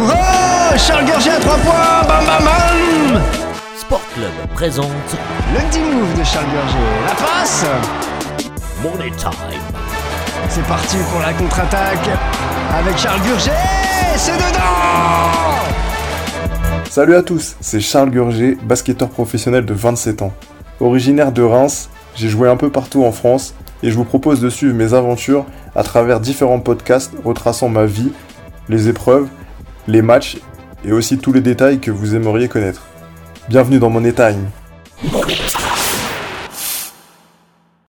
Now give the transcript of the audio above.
Oh Charles Gurgé à 3 points Bam bam bam Sport Club présente Le petit move de Charles Gurgé. La passe Money Time. C'est parti pour la contre-attaque avec Charles Gurgé C'est dedans Salut à tous, c'est Charles Gurgé, basketteur professionnel de 27 ans. Originaire de Reims, j'ai joué un peu partout en France et je vous propose de suivre mes aventures à travers différents podcasts retraçant ma vie, les épreuves, les matchs et aussi tous les détails que vous aimeriez connaître. Bienvenue dans mon Time.